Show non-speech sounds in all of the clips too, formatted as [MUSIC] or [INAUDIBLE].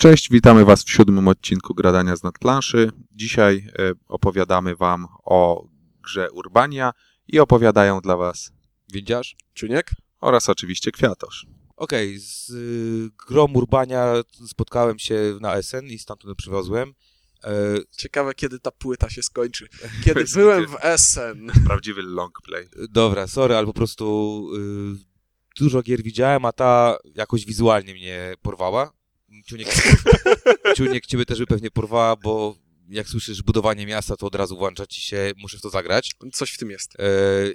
Cześć, witamy Was w siódmym odcinku Gradania z nadplanszy. Dzisiaj e, opowiadamy Wam o grze Urbania i opowiadają dla Was Windziarz? Czuniek? oraz oczywiście Kwiatosz. Okej, z y, grą Urbania spotkałem się na SN i stamtąd przywiozłem. E, Ciekawe, kiedy ta płyta się skończy. [LAUGHS] Kiedy byłem w [LAUGHS] Essen. Prawdziwy long play. dobra, sorry, ale po prostu y, dużo gier widziałem, a ta jakoś wizualnie mnie porwała. Ciuniek, Ciuniek ciebie też by pewnie porwała, bo jak słyszysz budowanie miasta, to od razu włącza ci się, muszę w to zagrać. Coś w tym jest. E,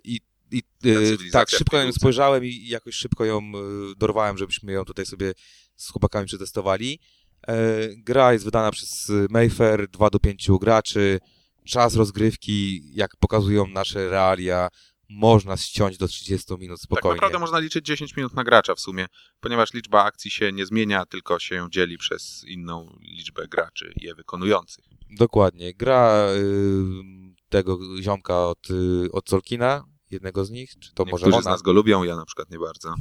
I, i e, tak, szybko na nią spojrzałem i jakoś szybko ją e, dorwałem, żebyśmy ją tutaj sobie z chłopakami przetestowali. E, Gra jest wydana przez Mayfair, 2 do 5 graczy. Czas rozgrywki, jak pokazują nasze realia, można ściąć do 30 minut Tak spokojnie. naprawdę można liczyć 10 minut na gracza w sumie, ponieważ liczba akcji się nie zmienia, tylko się dzieli przez inną liczbę graczy je wykonujących. Dokładnie. Gra y, tego ziomka od, y, od Solkina, jednego z nich, czy to może Niektórzy ona? z nas go lubią, ja na przykład nie bardzo.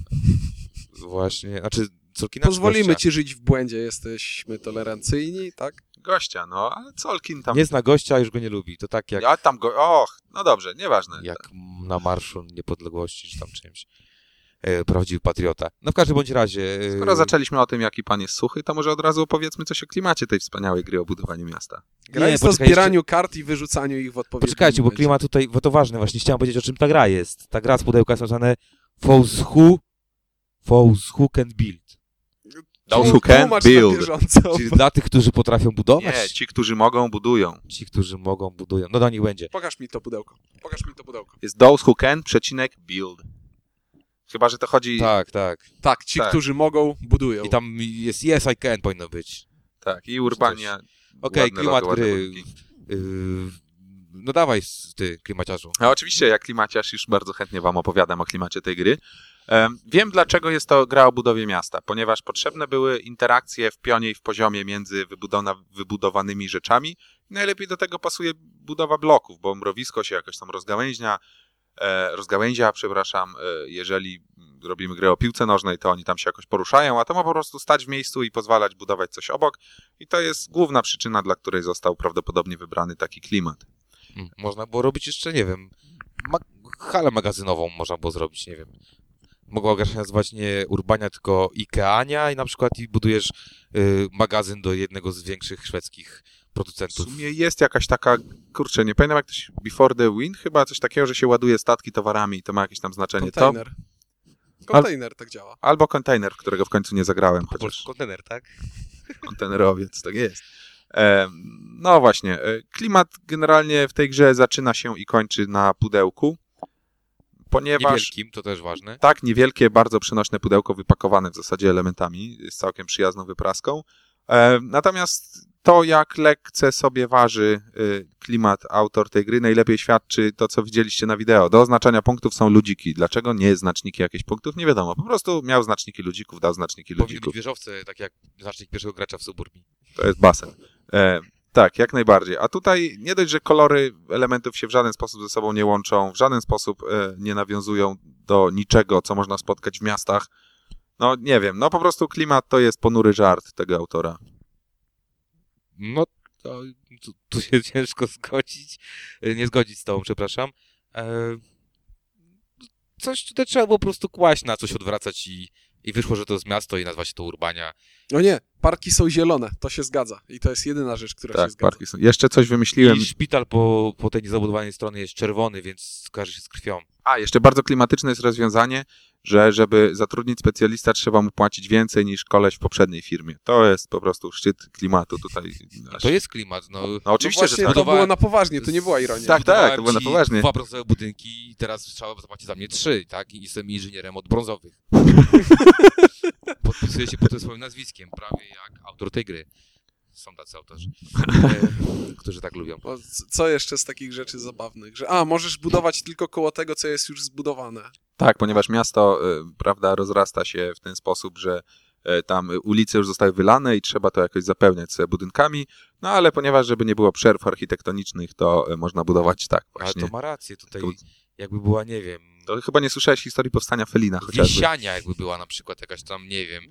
Właśnie, znaczy Solkina Pozwolimy ci żyć w błędzie, jesteśmy tolerancyjni, tak? Gościa, no, ale Colkin tam... Nie zna gościa, a już go nie lubi. To tak jak, Ja tam go... Och, no dobrze, nieważne. jak na Marszu Niepodległości, czy tam czymś. E, prawdziwy patriota. No w każdym bądź razie... e, Skoro zaczęliśmy o tym, jaki pan jest suchy, to może od razu opowiedzmy coś o klimacie tej wspaniałej gry o budowaniu miasta. Gra Nie, jest o zbieraniu kart i wyrzucaniu ich w odpowiednim Poczekajcie, bo klimat tutaj, bo to ważne, właśnie chciałem powiedzieć, o czym ta gra jest. Ta gra z pudełka jest nazwane Those Who, Who Can Build. Those who can build. bieżąco. Czyli dla tych, którzy potrafią budować, Nie, ci, którzy mogą, budują. ci, którzy mogą, budują. No do nich będzie. Pokaż mi to pudełko. Pokaż mi to pudełko. Jest those who can, przecinek, build. Chyba, że to chodzi... Tak, tak. Tak, ci, Tak. którzy mogą, budują. I tam jest Yes, I Can powinno być. Tak, i Urbania. Okej, ładne klimat gry. Yy, no dawaj, ty, klimaciarzu. A oczywiście, jak klimaciarz, już bardzo chętnie wam opowiadam o klimacie tej gry. Em, Wiem, dlaczego jest to gra o budowie miasta, ponieważ potrzebne były interakcje w pionie i w poziomie między wybudowanymi rzeczami. Najlepiej do tego pasuje budowa bloków, bo mrowisko się jakoś tam rozgałęźnia, e, rozgałęzia, przepraszam, e, jeżeli robimy grę o piłce nożnej, to oni tam się jakoś poruszają, a to ma po prostu stać w miejscu i pozwalać budować coś obok. I to jest główna przyczyna, dla której został prawdopodobnie wybrany taki klimat. Mm, Można było robić jeszcze, nie wiem, ma halę magazynową można było zrobić, nie wiem. Mogła gra się nazywać nie Urbania, tylko Ikeania i na przykład i budujesz y, magazyn do jednego z większych szwedzkich W producentów. sumie jest jakaś taka, kurczę, nie pamiętam jak to się, Before the Wind chyba, coś takiego, że się ładuje statki towarami i to ma jakieś tam znaczenie. To, Kontener. Kontener tak działa. albo kontener, w którego w końcu nie zagrałem, chociaż kontener, tak? [LAUGHS] kontenerowiec, tak jest. E, no właśnie, e, klimat generalnie w tej grze zaczyna się i kończy na pudełku, ponieważ Niewielkim, to też ważne. tak niewielkie, bardzo przenośne pudełko wypakowane w zasadzie elementami z całkiem przyjazną wypraską. E, natomiast to, jak lekce sobie waży y, klimat autor tej gry, najlepiej świadczy to, co widzieliście na wideo. Do oznaczania punktów są ludziki. Dlaczego nie znaczniki jakichś punktów? Nie wiadomo. Po prostu miał znaczniki ludzików, dał znaczniki ludzików. wieżowce, tak jak znacznik pierwszego gracza w Suburbii. To jest basen. Tak, jak najbardziej. A tutaj nie dość, że kolory elementów się w żaden sposób ze sobą nie łączą, w żaden sposób e, nie nawiązują do niczego, co można spotkać w miastach. No nie wiem, no po prostu klimat to jest ponury żart tego autora. No, to, tu, tu się [LAUGHS] ciężko zgodzić, e, nie zgodzić z tobą, przepraszam. E, coś tutaj trzeba było po prostu kłaść na coś, odwracać i, i wyszło, że to jest miasto i nazwa się to Urbania. No nie, parki są zielone, to się zgadza. I to jest jedyna rzecz, która się Tak, zgadza. parki są. Jeszcze coś wymyśliłem. I szpital po, po tej niezabudowanej stronie jest czerwony, więc kojarzy się z krwią. A, jeszcze bardzo klimatyczne jest rozwiązanie, że żeby zatrudnić specjalista, trzeba mu płacić więcej niż koleś w poprzedniej firmie. To jest po prostu szczyt klimatu tutaj. To jest klimat, no. No oczywiście, no że właśnie, tak. to było na poważnie, to nie była ironia. Tak, tak, to było na poważnie. Dwa brązowe budynki i teraz trzeba zapłacić za mnie trzy, tak? I jestem inżynierem od brązowych. [LAUGHS] Podpisuję się pod tym swoim nazwiskiem, prawie jak autor tej gry. Są tacy autorzy, e, którzy tak lubią. Co jeszcze z takich rzeczy zabawnych? Że a, możesz budować tylko koło tego, co jest już zbudowane. Tak, ponieważ miasto, y, prawda, rozrasta się w ten sposób, że y, tam ulice już zostały wylane i trzeba to jakoś zapełniać sobie budynkami, no ale ponieważ, żeby nie było przerw architektonicznych, to można budować tak Ale właśnie. to ma rację tutaj, jakby była, nie wiem, To chyba nie słyszałeś historii powstania Felina chociażby. Wiesiania jakby była na przykład jakaś tam, nie wiem,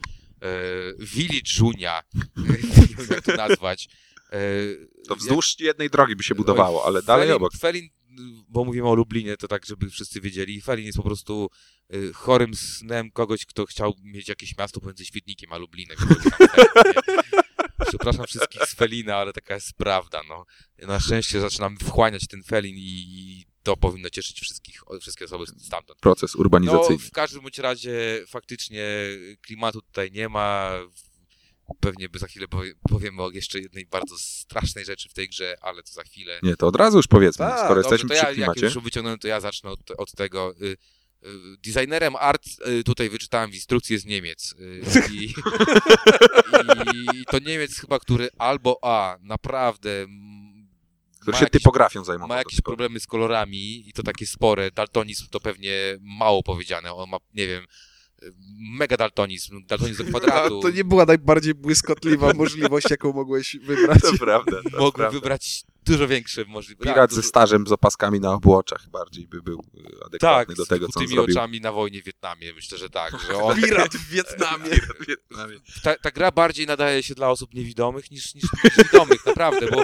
Village Junia, nie wiem jak to nazwać. E, To wzdłuż jednej drogi by się budowało, ale dalej Felin, obok. Felin, bo mówimy o Lublinie, to tak, żeby wszyscy wiedzieli, Felin jest po prostu y, chorym snem kogoś, kto chciał mieć jakieś miasto pomiędzy Świetnikiem a Lublinem. Przepraszam wszystkich z Felina, ale taka jest prawda. No. Na szczęście zaczynam wchłaniać ten Felin i, i to powinno cieszyć wszystkich, wszystkie osoby stamtąd. Proces No, urbanizacyjny. w każdym bądź razie faktycznie klimatu tutaj nie ma. Pewnie by za chwilę powie- powiemy o jeszcze jednej bardzo strasznej rzeczy w tej grze, ale to za chwilę. Nie, to od razu już powiedzmy, Tak, skoro Dobrze, jesteśmy to przy ja, jak klimacie. już wyciągnąłem, to ja zacznę od, od tego. Y, y, Designerem art y, tutaj wyczytałem w instrukcji z Niemiec. I, [LAUGHS] I to Niemiec chyba, który albo A, naprawdę Który ma się jakieś, typografią zajmował. ma jakieś problemy z kolorami i to takie spore. Daltonizm to pewnie mało powiedziane. On ma, nie wiem, mega daltonizm, daltonizm do [LAUGHS] kwadratu. A to nie była najbardziej błyskotliwa możliwość, jaką mogłeś [LAUGHS] wybrać. To prawda. To Mogłem prawda. wybrać dużo większe możliwości. Pirat ze stażem z opaskami na obu oczach bardziej by był y, adekwatny Tak, do z tego, co on tymi zrobił. oczami na wojnie w Wietnamie. Myślę, że tak. Że [LAUGHS] on, Pirat [LAUGHS] [LAUGHS] w Wietnamie. ta, ta gra bardziej nadaje się dla osób niewidomych niż, niż, niż widomych, naprawdę, bo,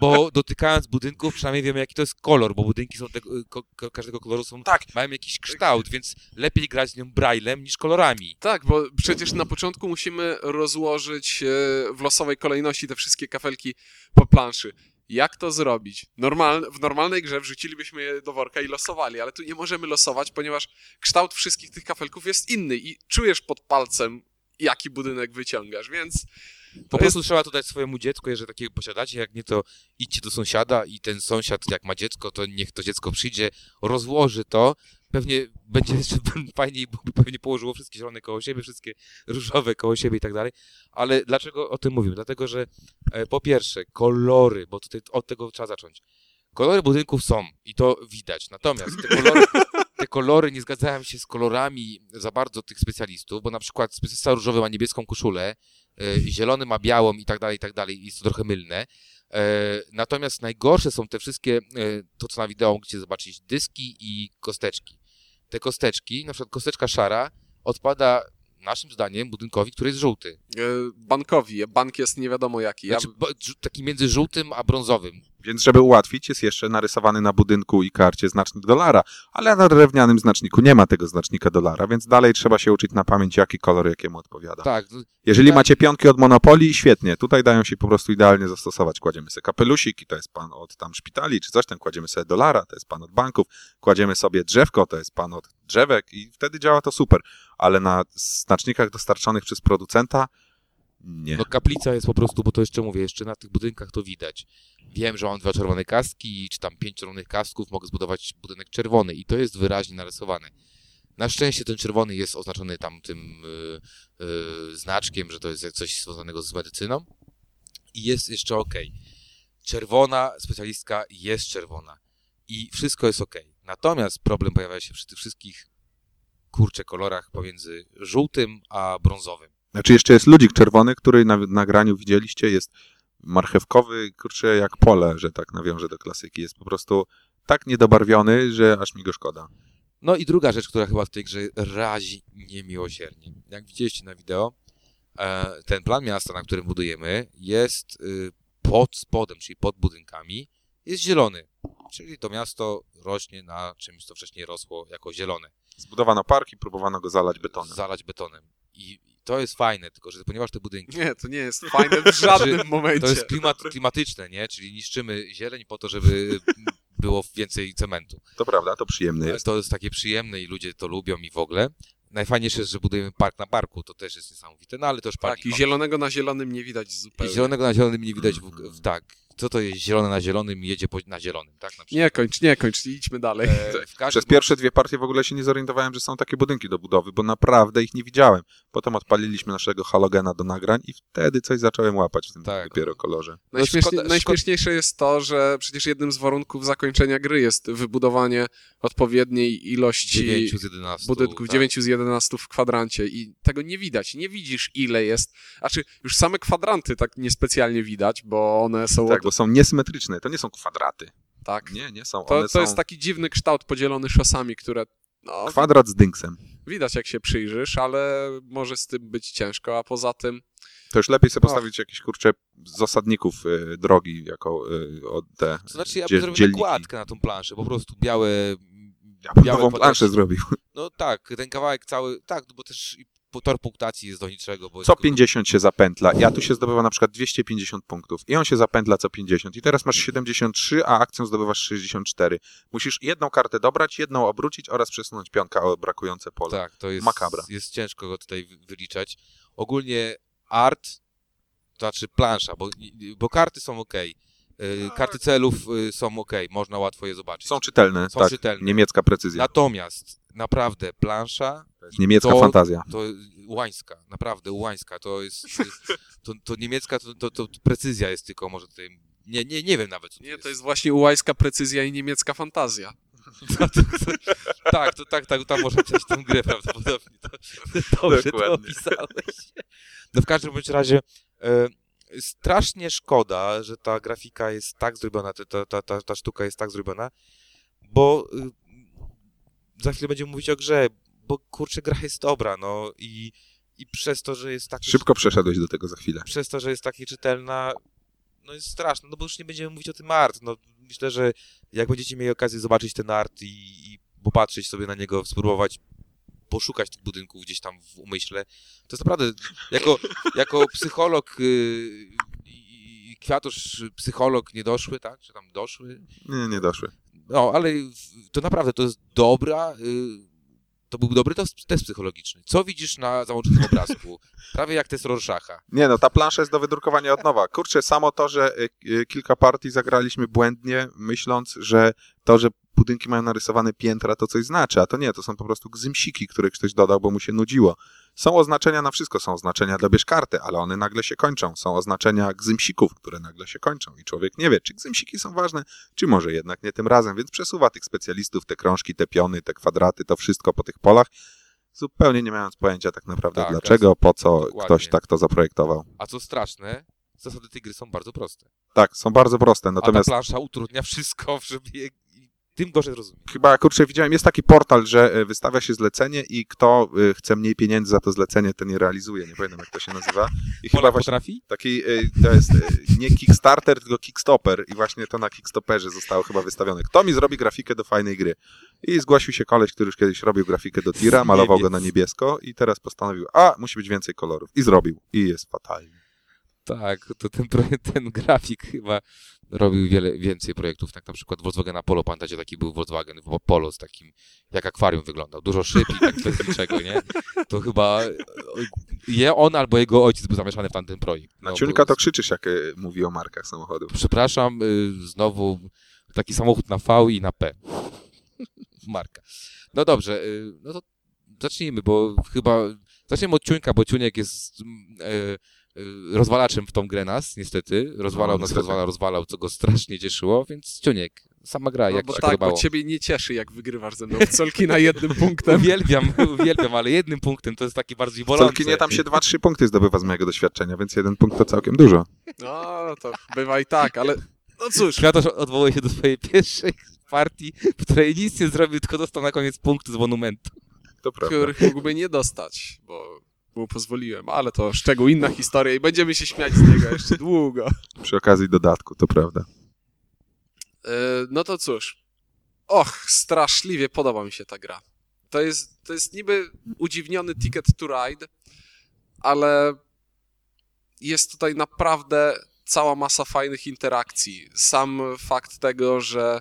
bo dotykając budynków przynajmniej wiemy, jaki to jest kolor, bo budynki są tego, ko, ko, każdego koloru są, Tak. mają jakiś kształt, więc lepiej grać z nią braillem niż kolorami. Tak, bo przecież na początku musimy rozłożyć e, w losowej kolejności te wszystkie kafelki po planszy. Jak to zrobić? Normal, w normalnej grze wrzucilibyśmy je do worka i losowali, ale tu nie możemy losować, ponieważ kształt wszystkich tych kafelków jest inny i czujesz pod palcem, jaki budynek wyciągasz, więc Po To prostu trzeba to dać swojemu dziecku, jeżeli takiego posiadacie, jak nie to idźcie do sąsiada i ten sąsiad, jak ma dziecko, to niech to dziecko przyjdzie, rozłoży to, pewnie będzie jeszcze [LAUGHS] fajniej, bo pewnie położyło wszystkie zielone koło siebie, wszystkie różowe koło siebie i tak dalej. Ale dlaczego o tym mówimy? Dlatego, że e, po pierwsze, kolory, bo tutaj od tego trzeba zacząć. Kolory budynków są i to widać, natomiast te kolory, te kolory nie zgadzają się z kolorami za bardzo tych specjalistów, bo na przykład specjalista różowy ma niebieską koszulę, e, zielony ma białą i tak dalej, i tak dalej, jest to trochę mylne. E, Natomiast najgorsze są te wszystkie, to co na wideo mogliście zobaczyć, dyski i kosteczki. Te kosteczki, na przykład kosteczka szara, odpada naszym zdaniem budynkowi, który jest żółty. e, bankowi, bank jest nie wiadomo jaki. Ja, Znaczy, taki między żółtym a brązowym. Więc żeby ułatwić, jest jeszcze narysowany na budynku i karcie znacznik dolara, ale na drewnianym znaczniku nie ma tego znacznika dolara, więc dalej trzeba się uczyć na pamięć, jaki kolor jakiemu odpowiada. Tak, Jeżeli Tak. macie pionki od Monopolii, świetnie, tutaj dają się po prostu idealnie zastosować. Kładziemy sobie kapelusik i to jest pan od tam szpitali, czy coś tam, kładziemy sobie dolara, to jest pan od banków, kładziemy sobie drzewko, to jest pan od drzewek i wtedy działa to super, ale na znacznikach dostarczonych przez producenta nie. No kaplica jest po prostu, bo to jeszcze mówię, jeszcze na tych budynkach to widać. Wiem, że mam dwa czerwone kaski, czy tam pięć czerwonych kasków, mogę zbudować budynek czerwony i to jest wyraźnie narysowane. Na szczęście ten czerwony jest oznaczony tam tym y, y, znaczkiem, że to jest coś związanego z medycyną i jest jeszcze ok. Czerwona specjalistka jest czerwona i wszystko jest ok. Natomiast problem pojawia się przy tych wszystkich kurcze kolorach pomiędzy żółtym a brązowym. Znaczy jeszcze jest ludzik czerwony, który na nagraniu widzieliście, jest marchewkowy, kurczę, jak pole, że tak nawiążę do klasyki. Jest po prostu tak niedobarwiony, że aż mi go szkoda. No i druga rzecz, która chyba w tej grze razi niemiłosiernie. Jak widzieliście na wideo, e, ten plan miasta, na którym budujemy, jest y, pod spodem, czyli pod budynkami, jest zielony. Czyli to miasto rośnie na czymś, co wcześniej rosło jako zielone. Zbudowano park i próbowano go zalać betonem. Zalać betonem. I to jest fajne, tylko że ponieważ te budynki nie, to nie jest fajne w [LAUGHS] żadnym momencie. To jest klimat, klimatyczne, nie? Czyli niszczymy zieleń po to, żeby było więcej cementu. To prawda, to przyjemne jest. To jest takie przyjemne i ludzie to lubią i w ogóle. Najfajniejsze jest, że budujemy park na parku, to też jest niesamowite, no ale to już park Tak, i zielonego na zielonym nie widać I zupełnie. zielonego na zielonym nie widać, w, w, tak. Co to jest zielone na zielonym i jedzie po, na zielonym, tak? Nie kończ, nie kończ, idźmy dalej. E, Przez pierwsze dwie partie w ogóle się nie zorientowałem, że są takie budynki do budowy, bo naprawdę ich nie widziałem. Potem odpaliliśmy naszego halogena do nagrań i wtedy coś zacząłem łapać w tym Tak. dopiero kolorze. No Najśmiesznie, szkoda- najśmieszniejsze jest to, że przecież jednym z warunków zakończenia gry jest wybudowanie odpowiedniej ilości 9 z 11. budynków, tak. 9 z 11 w kwadrancie i tego nie widać. Nie widzisz ile jest. Znaczy, już same kwadranty tak niespecjalnie widać, bo one są... Tak, od, bo są niesymetryczne, to nie są kwadraty. tak. Nie, nie są. To, One to są jest taki dziwny kształt podzielony szosami, które... No, kwadrat z dynksem. Widać jak się przyjrzysz, ale może z tym być ciężko, a poza tym To już lepiej sobie Och. postawić jakieś, kurcze, z osadników y, drogi, jako y, od te... To znaczy ja bym zrobił dzielniki. nakładkę na tą planszę, po prostu białe... Ja bym białe nową planszę zrobił. No tak, ten kawałek cały, tak, no bo też tor punktacji jest do niczego. Bo Co jest- 50 się zapętla. Ja tu się zdobywa na przykład 250 punktów i on się zapętla co 50 i teraz masz 73, a akcją zdobywasz 64. Musisz jedną kartę dobrać, jedną obrócić oraz przesunąć pionka o brakujące pole. Tak, to jest, Makabra. jest ciężko go tutaj wy- wyliczać. Ogólnie art, to znaczy plansza, bo, bo karty są ok. Karty celów y, są ok, można łatwo je zobaczyć. Są czytelne, Są tak. czytelne. Niemiecka precyzja. Natomiast naprawdę plansza To jest niemiecka to- fantazja. to łańska, naprawdę łańska, to jest, [LAUGHS] to, to niemiecka, to, to, to precyzja jest tylko może tutaj, nie, nie, nie wiem nawet co nie, to jest właśnie ułajska precyzja i niemiecka fantazja. To, to, to, tak, to tak, tak, tam można przejść tą grę prawdopodobnie. To, dobrze to Dokładnie. opisałeś. No w każdym bądź razie e, strasznie szkoda, że ta grafika jest tak zrobiona, ta, ta, ta, ta, ta sztuka jest tak zrobiona, bo y, za chwilę będziemy mówić o grze, bo kurczę, gra jest dobra, no i, i przez to, że jest tak Szybko przeszedłeś do tego za chwilę. przez to, że jest tak nieczytelna, no jest straszne, no bo już nie będziemy mówić o tym art, no myślę, że jak będziecie mieli okazję zobaczyć ten art i, i popatrzeć sobie na niego, spróbować poszukać tych budynków gdzieś tam w umyśle, to jest naprawdę, jako, jako psycholog yy, kwiatusz, psycholog niedoszły, tak, czy tam doszły, Nie, nie doszły. No, ale to naprawdę to jest dobra. Y, to był dobry test, test psychologiczny. Co widzisz na załączonym obrazku? Prawie jak test Rorschacha. Nie no, ta plansza jest do wydrukowania od nowa. Kurczę, samo to, że y, y, kilka partii zagraliśmy błędnie, myśląc, że to, że budynki mają narysowane piętra, to coś znaczy, a to nie, to są po prostu gzymsiki, które ktoś dodał, bo mu się nudziło. Są oznaczenia na wszystko, są oznaczenia dobierz kartę, ale one nagle się kończą. Są oznaczenia gzymsików, które nagle się kończą i człowiek nie wie, czy gzymsiki są ważne, czy może jednak nie tym razem, więc przesuwa tych specjalistów, te krążki, te piony, te kwadraty, to wszystko po tych polach, zupełnie nie mając pojęcia tak naprawdę Tak, dlaczego, po co dokładnie. ktoś tak to zaprojektował. A co straszne, zasady tej gry są bardzo proste. Tak, są bardzo proste, natomiast A ta plansza utrudnia wszystko, żeby je tym gorzej zrozumieć. chyba, kurczę, widziałem, jest taki portal, że e, wystawia się zlecenie i kto e, chce mniej pieniędzy za to zlecenie, ten je realizuje. Nie pamiętam, jak to się nazywa. I chyba Polak właśnie potrafi? taki, e, to jest nie Kickstarter, tylko Kickstopper i właśnie to na Kickstopperze zostało chyba wystawione. Kto mi zrobi grafikę do fajnej gry? I zgłosił się koleś, który już kiedyś robił grafikę do tira, [LAUGHS] malował go na niebiesko i teraz postanowił, a, musi być więcej kolorów. I zrobił. I jest fatalnie. Tak, to ten, [LAUGHS] ten grafik chyba robił wiele więcej projektów, tak na przykład Volkswagena Polo, pamiętacie, taki był Volkswagen Polo z takim, jak akwarium wyglądał, dużo szyb i tak bez niczego, [LAUGHS] nie? To chyba je on albo jego ojciec był zamieszany w tamten projekt. Na No, bo- to krzyczysz, jak e, mówi o markach samochodów. Przepraszam, y, znowu taki samochód na V i na P. Marka. No dobrze, y, no to zacznijmy, bo chyba zaczniemy od Ciuńka, bo Ciuniek jest e, rozwalaczem w tą grę nas, niestety. Rozwalał No, nas, niestety. rozwalał, rozwalał, co go strasznie cieszyło, więc Ciuniek, sama gra, No jak bo się tak, podobało? bo ciebie nie cieszy, jak wygrywasz ze mną w colki na jednym [LAUGHS] punktem. Uwielbiam, uwielbiam, ale jednym punktem to jest taki bardziej bolące. Celki nie tam się 2-3 punkty zdobywa z mojego doświadczenia, więc jeden punkt to całkiem dużo. No, to bywa i tak, ale no cóż, Kwiatosz odwołuje się do swojej pierwszej partii, w której nic nie zrobił, tylko dostał na koniec punkty z monumentu. To prawda. których mógłby nie dostać, bo mu pozwoliłem, ale to szczegół, inna historia i będziemy się śmiać z niego jeszcze długo. Przy okazji dodatku, to prawda. E, No to cóż. Och, straszliwie podoba mi się ta gra. To jest, to jest niby udziwniony Ticket to Ride, ale jest tutaj naprawdę cała masa fajnych interakcji. Sam fakt tego, że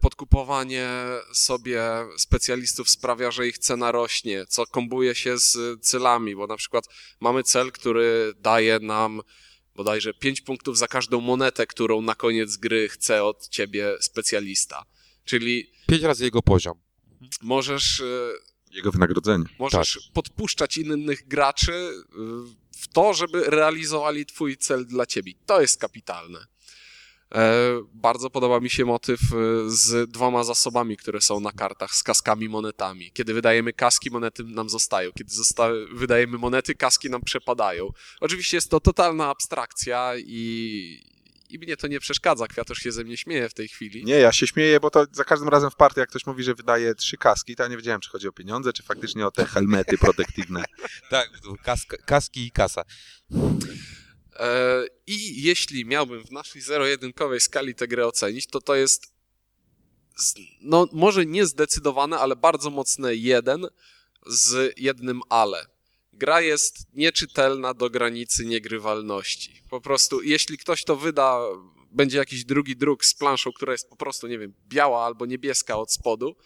podkupowanie sobie specjalistów sprawia, że ich cena rośnie, co kombuje się z celami, bo na przykład mamy cel, który daje nam bodajże 5 punktów za każdą monetę, którą na koniec gry chce od ciebie specjalista. Czyli Pięć razy jego poziom. możesz, e, Jego wynagrodzenie. możesz podpuszczać innych graczy e, w to, żeby realizowali twój cel dla ciebie. To jest kapitalne. E, Bardzo podoba mi się motyw e, z dwoma zasobami, które są na kartach, z kaskami, monetami. Kiedy wydajemy kaski, monety nam zostają. Kiedy zosta- wydajemy monety, kaski nam przepadają. Oczywiście jest to totalna abstrakcja i, i mnie to nie przeszkadza. Kwiatusz się ze mnie śmieje w tej chwili. Nie, ja się śmieję, bo to za każdym razem w partii, jak ktoś mówi, że wydaje trzy kaski, to ja nie wiedziałem, czy chodzi o pieniądze, czy faktycznie o te helmety protektywne. [LAUGHS] Tak, kaska, kaski i kasa. E, I jeśli miałbym w naszej zero-jedynkowej skali tę grę ocenić, to to jest no może nie zdecydowane, ale bardzo mocne jeden z jednym ale. Gra jest nieczytelna do granicy niegrywalności. Po prostu, jeśli ktoś to wyda, będzie jakiś drugi druk z planszą, która jest po prostu, nie wiem, biała albo niebieska od spodu,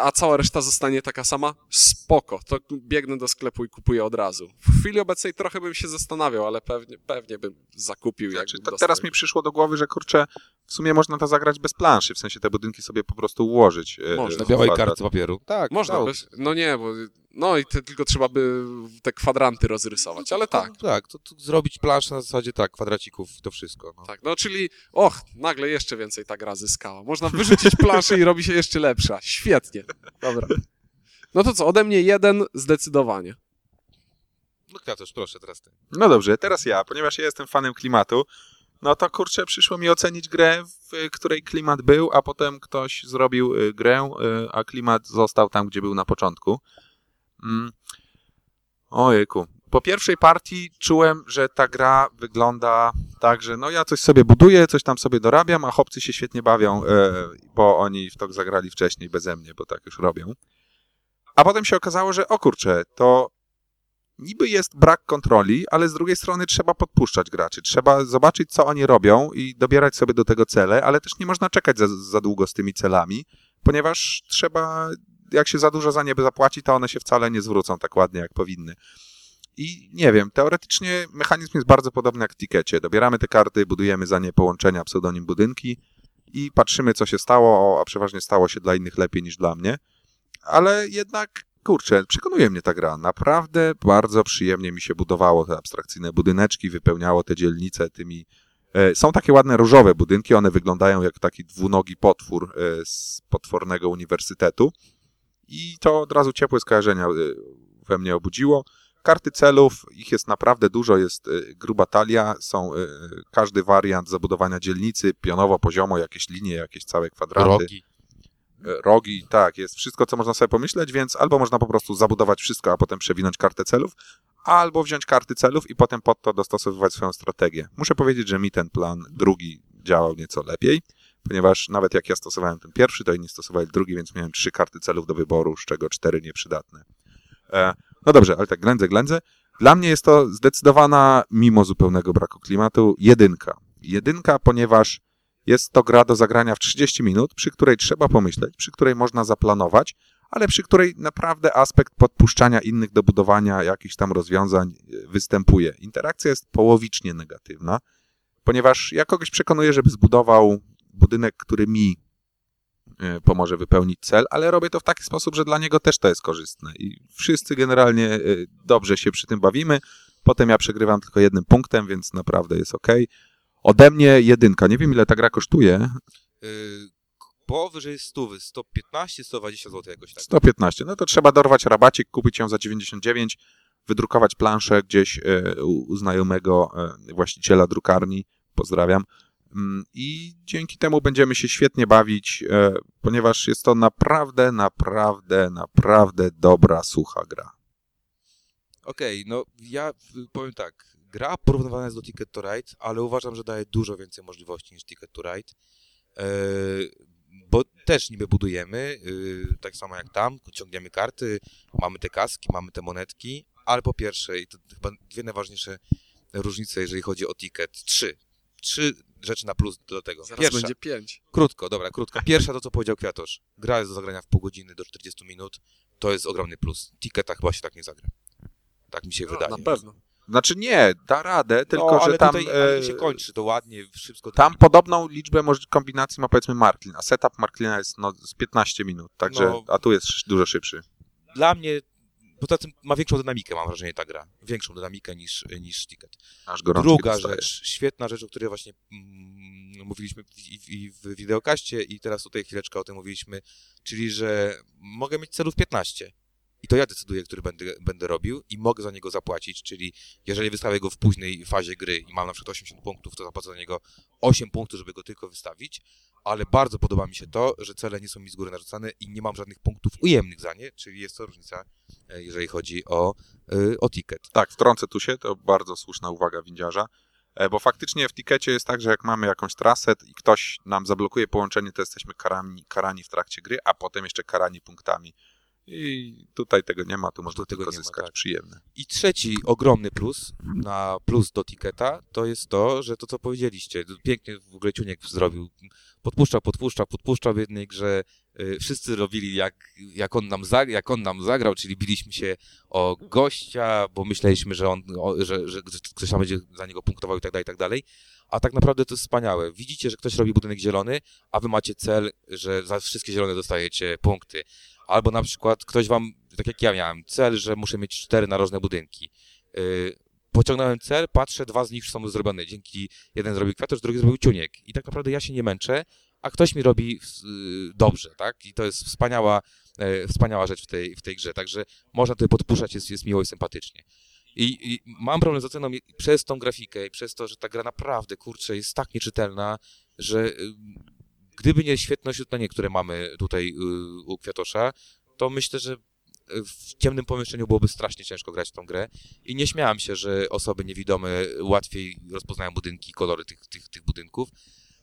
a cała reszta zostanie taka sama, spoko, to biegnę do sklepu i kupuję od razu. W chwili obecnej trochę bym się zastanawiał, ale pewnie, pewnie bym zakupił. Znaczy, jakbym to dostał. teraz mi przyszło do głowy, że kurczę, w sumie można to zagrać bez planszy, w sensie te budynki sobie po prostu ułożyć. e, Można. Na w białej kartce papieru. Tak, Można, bez, no nie, bo no i te, tylko trzeba by te kwadranty rozrysować, ale tak. To, tak, to, to zrobić planszę na zasadzie tak, kwadracików, to wszystko. No. Tak, no czyli, och, nagle jeszcze więcej ta gra zyskała. Można wyrzucić planszę i robi się jeszcze lepsza. Świetnie. Dobra. No to co, ode mnie jeden zdecydowanie. No Kwiatusz, proszę teraz ty. No dobrze, teraz ja, ponieważ ja jestem fanem klimatu, no to kurczę, przyszło mi ocenić grę, w której klimat był, a potem ktoś zrobił y, grę, y, a klimat został tam, gdzie był na początku. Mm. Ojejku. Po pierwszej partii czułem, że ta gra wygląda tak, że no ja coś sobie buduję, coś tam sobie dorabiam, a chłopcy się świetnie bawią, e, bo oni w to zagrali wcześniej beze mnie, bo tak już robią. A potem się okazało, że o kurczę, to niby jest brak kontroli, ale z drugiej strony trzeba podpuszczać graczy. Trzeba zobaczyć, co oni robią i dobierać sobie do tego cele, ale też nie można czekać za, za długo z tymi celami, ponieważ trzeba, jak się za dużo za nie zapłaci, to one się wcale nie zwrócą tak ładnie, jak powinny. I nie wiem, teoretycznie mechanizm jest bardzo podobny jak w tikecie. Dobieramy te karty, budujemy za nie połączenia, pseudonim budynki i patrzymy, co się stało, a przeważnie stało się dla innych lepiej niż dla mnie. Ale jednak kurczę, przekonuje mnie ta gra. Naprawdę bardzo przyjemnie mi się budowało te abstrakcyjne budyneczki, wypełniało te dzielnice tymi. E, są takie ładne różowe budynki, one wyglądają jak taki dwunogi potwór e, z potwornego uniwersytetu. I to od razu ciepłe skojarzenia e, we mnie obudziło. Karty celów, ich jest naprawdę dużo, jest e, gruba talia, są e, każdy wariant zabudowania dzielnicy, pionowo, poziomo, jakieś linie, jakieś całe kwadraty Rogi. rogi, tak, jest wszystko, co można sobie pomyśleć, więc albo można po prostu zabudować wszystko, a potem przewinąć kartę celów, albo wziąć karty celów i potem pod to dostosowywać swoją strategię. Muszę powiedzieć, że mi ten plan drugi działał nieco lepiej, ponieważ nawet jak ja stosowałem ten pierwszy, to inni stosowali drugi, więc miałem trzy karty celów do wyboru, z czego cztery nieprzydatne. E, no dobrze, ale tak ględzę, ględzę. Dla mnie jest to zdecydowana, mimo zupełnego braku klimatu, jedynka. Jedynka, ponieważ jest to gra do zagrania w 30 minut, przy której trzeba pomyśleć, przy której można zaplanować, ale przy której naprawdę aspekt podpuszczania innych do budowania jakichś tam rozwiązań e, występuje. Interakcja jest połowicznie negatywna, ponieważ ja kogoś przekonuję, żeby zbudował budynek, który mi e, pomoże wypełnić cel, ale robię to w taki sposób, że dla niego też to jest korzystne i wszyscy generalnie e, dobrze się przy tym bawimy. Potem ja przegrywam tylko jednym punktem, więc naprawdę jest ok. Ode mnie jedynka. Nie wiem, ile ta gra kosztuje. Yy, powyżej 100, 115, 120 zł jakoś tak. 115. No to trzeba dorwać rabacik, kupić ją za 99, wydrukować planszę gdzieś e, u, znajomego e, właściciela drukarni. Pozdrawiam. Mm, I dzięki temu będziemy się świetnie bawić, e, ponieważ jest to naprawdę, naprawdę, naprawdę dobra, sucha gra. Okej, no ja y, powiem tak. Gra porównywana jest do Ticket to Ride, ale uważam, że daje dużo więcej możliwości niż Ticket to Ride. Yy, bo też niby budujemy, yy, tak samo jak tam, ciągniemy karty, mamy te kaski, mamy te monetki, ale po pierwsze, i to chyba dwie najważniejsze różnice, jeżeli chodzi o Ticket, trzy. Trzy rzeczy na plus do tego. Zaraz Pierwsza, będzie pięć. Krótko, dobra, krótko. Pierwsza to, co powiedział Kwiatosz. Gra jest do zagrania w pół godziny do 40 minut. To jest ogromny plus. Ticketa chyba się tak nie zagra. Tak mi się wydaje. Na pewno. Znaczy nie, da radę, tylko no, ale że tam... tutaj ale e, się kończy to ładnie, wszystko... Tam podobną liczbę moż- kombinacji ma powiedzmy Marklin, a setup Marklina jest no, z 15 minut, także, No. a tu jest dużo szybszy. Dla mnie, poza tym ma większą dynamikę, mam wrażenie, ta gra. Większą dynamikę niż, niż Ticket. Aż Druga rzecz, świetna rzecz, o której właśnie mm, mówiliśmy w, i, i w wideokaście i teraz tutaj chwileczkę o tym mówiliśmy, czyli, że mogę mieć celów 15. i to ja decyduję, który będę, będę robił i mogę za niego zapłacić, czyli jeżeli wystawię go w późnej fazie gry i mam na przykład 80 punktów, to zapłacę za niego 8 punktów, żeby go tylko wystawić, ale bardzo podoba mi się to, że cele nie są mi z góry narzucane i nie mam żadnych punktów ujemnych za nie, czyli jest to różnica, e, jeżeli chodzi o, e, o ticket. Tak, wtrącę tu się, to bardzo słuszna uwaga windziarza, e, bo faktycznie w tikecie jest tak, że jak mamy jakąś trasę i ktoś nam zablokuje połączenie, to jesteśmy karani, karani w trakcie gry, a potem jeszcze karani punktami. I tutaj tego nie ma, tu można tego tylko nie ma, zyskać tak. przyjemne. I trzeci ogromny plus na plus do Ticketa to jest to, że to co powiedzieliście, pięknie w ogóle Ciuniek zrobił, podpuszczał, podpuszczał, podpuszczał w jednej grze, y, wszyscy robili jak, jak, on nam zag, jak on nam zagrał, czyli biliśmy się o gościa, bo myśleliśmy, że on, o, że, że ktoś tam będzie za niego punktował i tak dalej, i tak dalej, a tak naprawdę to jest wspaniałe. Widzicie, że ktoś robi budynek zielony, a wy macie cel, że za wszystkie zielone dostajecie punkty. Albo na przykład ktoś wam, tak jak ja miałem, cel, że muszę mieć cztery narożne budynki. Yy, pociągnąłem cel, patrzę, dwa z nich już są zrobione. Dzięki jeden zrobił kwiatusz, drugi zrobił ciuniek. I tak naprawdę ja się nie męczę, a ktoś mi robi yy, dobrze, tak? I to jest wspaniała, yy, wspaniała rzecz w tej, w tej grze. Także można tutaj podpuszczać, jest, jest miło i sympatycznie. I, I mam problem z oceną przez tą grafikę i przez to, że ta gra naprawdę, kurczę, jest tak nieczytelna, że yy, gdyby nie świetne oświetlenie, które mamy tutaj yy, u Kwiatosza, to myślę, że w ciemnym pomieszczeniu byłoby strasznie ciężko grać w tą grę i nie śmiałam się, że osoby niewidome łatwiej rozpoznają budynki, kolory tych, tych, tych budynków.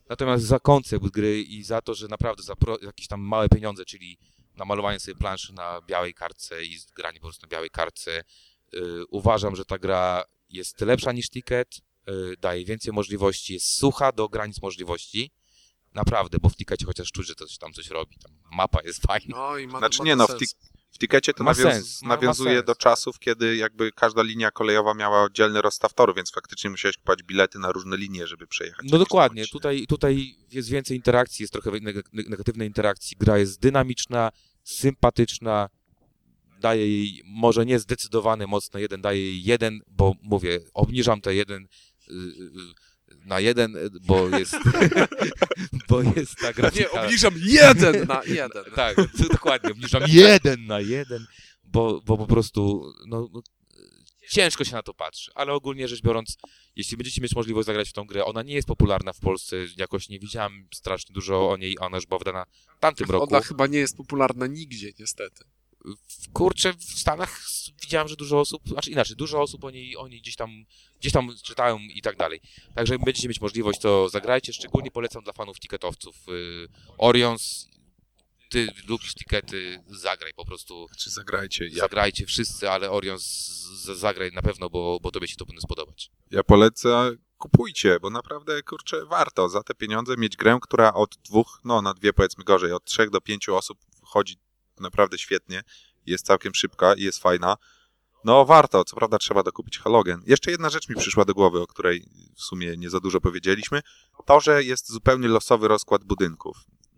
Natomiast za koncept gry i za to, że naprawdę za pro, jakieś tam małe pieniądze, czyli namalowanie sobie planszy na białej kartce i granie po prostu na białej kartce, yy, uważam, że ta gra jest lepsza niż Ticket, yy, daje więcej możliwości, jest sucha do granic możliwości. Naprawdę, bo w Tickecie chociaż czuć, że to coś tam coś robi. Tam mapa jest fajna. No i ma, Znaczy ma nie, no, w sens. tik- W tikecie to nawiąz- sens, ma- ma nawiązuje sens, do czasów, kiedy jakby każda linia kolejowa miała oddzielny rozstaw toru, więc faktycznie musiałeś kupować bilety na różne linie, żeby przejechać. No dokładnie, odcinek. tutaj, tutaj jest więcej interakcji, jest trochę neg- neg- negatywnej interakcji. Gra jest dynamiczna, sympatyczna, daje jej może nie zdecydowany mocno jeden, daje jej jeden, bo mówię, obniżam te jeden y, y, na jeden, y, bo jest, [LAUGHS] bo jest ta Nie, grafika... obniżam jeden na jeden. Tak, to dokładnie, obniżam [LAUGHS] jeden na jeden, bo, bo po prostu no, no, ciężko się na to patrzy, ale ogólnie rzecz biorąc, jeśli będziecie mieć możliwość zagrać w tą grę, ona nie jest popularna w Polsce, jakoś nie widziałem strasznie dużo o niej, a ona już była wydana w tamtym roku. Ona chyba nie jest popularna nigdzie, niestety. Kurczę, w Stanach widziałem, że dużo osób, znaczy inaczej, dużo osób o niej, o niej gdzieś tam, gdzieś tam czytają i tak dalej. Także będziecie mieć możliwość, to zagrajcie, szczególnie polecam dla fanów tiketowców. Y, Orions, ty lubisz tikety, zagraj po prostu. Czy zagrajcie. Ja, Zagrajcie wszyscy, ale Orion z- z- zagraj na pewno, bo, bo tobie się to powinno spodobać. ja polecę, kupujcie, bo naprawdę, kurczę, warto za te pieniądze mieć grę, która od dwóch, no na dwie powiedzmy gorzej, od trzech do pięciu osób chodzi naprawdę świetnie, jest całkiem szybka i jest fajna. No warto, co prawda trzeba dokupić halogen. Jeszcze jedna rzecz mi przyszła do głowy, o której w sumie nie za dużo powiedzieliśmy. To, że jest zupełnie losowy rozkład budynków.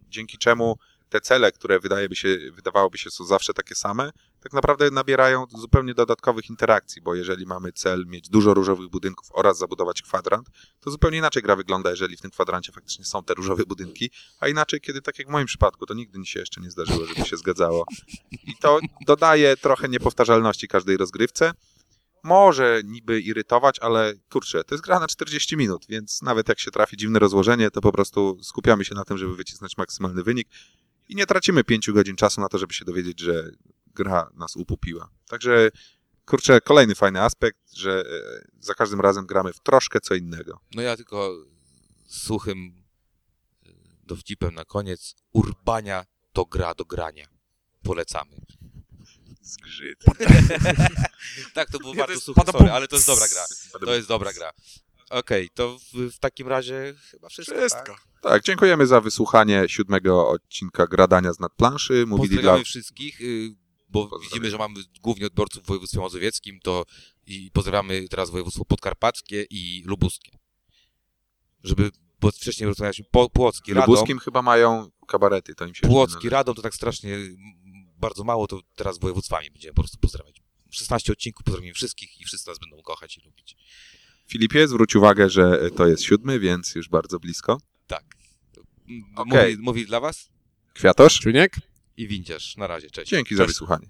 Dzięki czemu te cele, które wydaje by się, wydawałoby się są zawsze takie same, tak naprawdę nabierają zupełnie dodatkowych interakcji, bo jeżeli mamy cel mieć dużo różowych budynków oraz zabudować kwadrant, to zupełnie inaczej gra wygląda, jeżeli w tym kwadrancie faktycznie są te różowe budynki, a inaczej, kiedy tak jak w moim przypadku, to nigdy mi się jeszcze nie zdarzyło, żeby się zgadzało. I to dodaje trochę niepowtarzalności każdej rozgrywce. Może niby irytować, ale kurczę, to jest gra na 40 minut, więc nawet jak się trafi dziwne rozłożenie, to po prostu skupiamy się na tym, żeby wycisnąć maksymalny wynik i nie tracimy 5 godzin czasu na to, żeby się dowiedzieć, że gra nas upupiła. Także kurczę, kolejny fajny aspekt, że e, za każdym razem gramy w troszkę co innego. No ja tylko suchym y, dowcipem na koniec. Urbania to gra do grania. Polecamy. Zgrzyt. [LAUGHS] Tak, to był Nie, to bardzo padabum. sorry, ale to jest dobra gra. To jest dobra gra. Okej, to w, w takim razie chyba wszystko, Wszystko. tak? Tak, dziękujemy za wysłuchanie siódmego odcinka Gradania z nadplanszy. Mówili dla... Pozdrawiamy wszystkich, y, bo widzimy, że mamy głównie odbiorców w województwie mazowieckim, to i pozdrawiamy teraz województwo podkarpackie i lubuskie. Żeby, bo wcześniej rozmawialiśmy, po, Płocki, Radom, Lubuskim chyba mają kabarety, to im się Płocki. Radom to tak strasznie bardzo mało, to teraz województwami będziemy po prostu pozdrawiać. 16 odcinków, pozdrowimy wszystkich i wszyscy nas będą kochać i lubić. Filipie, zwróć uwagę, że to jest siódmy, więc już bardzo blisko. Tak. Mm, Okej. Mówi, mówi dla was Kwiatosz, Czuniek? i windziarz. Na razie, cześć. dzięki za Cześć. wysłuchanie.